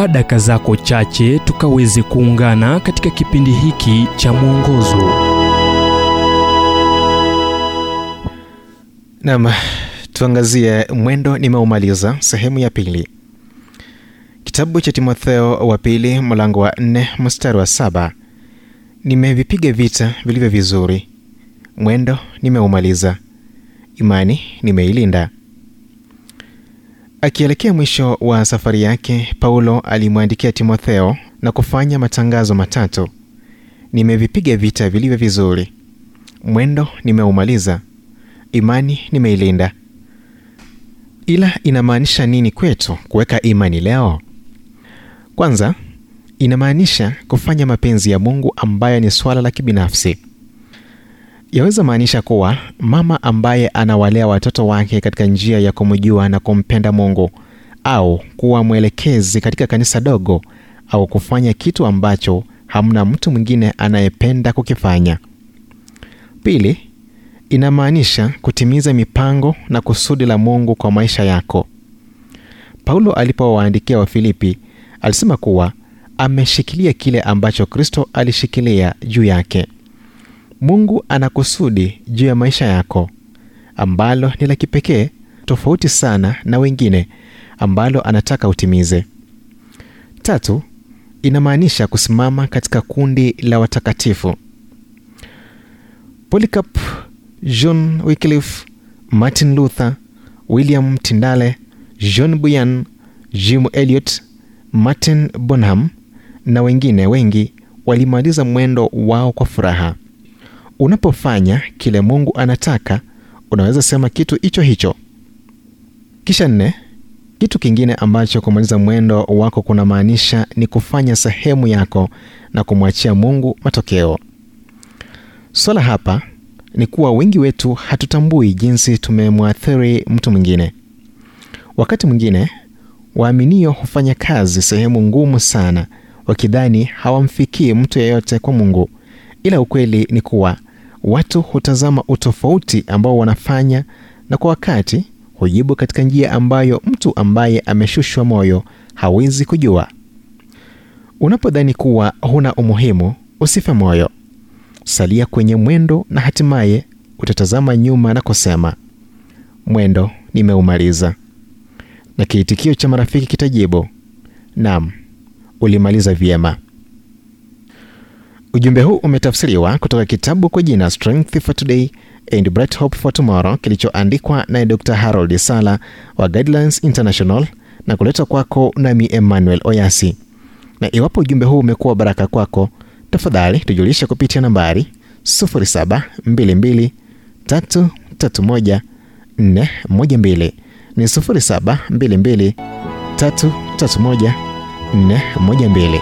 chukua daka zako chache tukaweze kuungana katika kipindi hiki cha mwongozo nam tuangazie mwendo nimeumaliza sehemu ya pili. Kitabu cha Timotheo wa pili mlango wa nne mstari wa saba nimevipiga vita vilivyo vizuri, mwendo nimeumaliza, imani nimeilinda. Akielekea mwisho wa safari yake, Paulo alimwandikia Timotheo na kufanya matangazo matatu: nimevipiga vita vilivyo vizuri, mwendo nimeumaliza, imani nimeilinda. Ila inamaanisha nini kwetu kuweka imani leo? Kwanza, inamaanisha kufanya mapenzi ya Mungu ambayo ni swala la kibinafsi. Yaweza maanisha kuwa mama ambaye anawalea watoto wake katika njia ya kumjua na kumpenda Mungu, au kuwa mwelekezi katika kanisa dogo, au kufanya kitu ambacho hamna mtu mwingine anayependa kukifanya. Pili, inamaanisha kutimiza mipango na kusudi la Mungu kwa maisha yako. Paulo alipowaandikia Wafilipi alisema kuwa ameshikilia kile ambacho Kristo alishikilia juu yake. Mungu ana kusudi juu ya maisha yako ambalo ni la kipekee, tofauti sana na wengine, ambalo anataka utimize. Tatu, inamaanisha kusimama katika kundi la watakatifu. Polycarp, John Wycliffe, Martin Luther, William Tyndale, John Bunyan, Jim Elliot, Martin Bonham na wengine wengi walimaliza mwendo wao kwa furaha. Unapofanya kile Mungu anataka, unaweza sema kitu hicho hicho. Kisha nne, kitu kingine ambacho kumaliza mwendo wako kunamaanisha ni kufanya sehemu yako na kumwachia Mungu matokeo. Swala hapa ni kuwa wengi wetu hatutambui jinsi tumemwathiri mtu mwingine. Wakati mwingine waaminio hufanya kazi sehemu ngumu sana, wakidhani hawamfikii mtu yeyote kwa Mungu, ila ukweli ni kuwa watu hutazama utofauti ambao wanafanya, na kwa wakati hujibu katika njia ambayo mtu ambaye ameshushwa moyo hawezi kujua. Unapodhani kuwa huna umuhimu, usife moyo. Salia kwenye mwendo na hatimaye utatazama nyuma na kusema, mwendo nimeumaliza. Na kiitikio cha marafiki kitajibu, naam, ulimaliza vyema. Ujumbe huu umetafsiriwa kutoka kitabu kwa jina Strength for Today and Bright Hope for Tomorrow kilichoandikwa naye Dr. Harold Sala wa Guidelines International na kuletwa kwako nami Emmanuel Oyasi. Na iwapo ujumbe huu umekuwa baraka kwako, tafadhali tujulishe kupitia nambari 0722331412 ni 0722331412.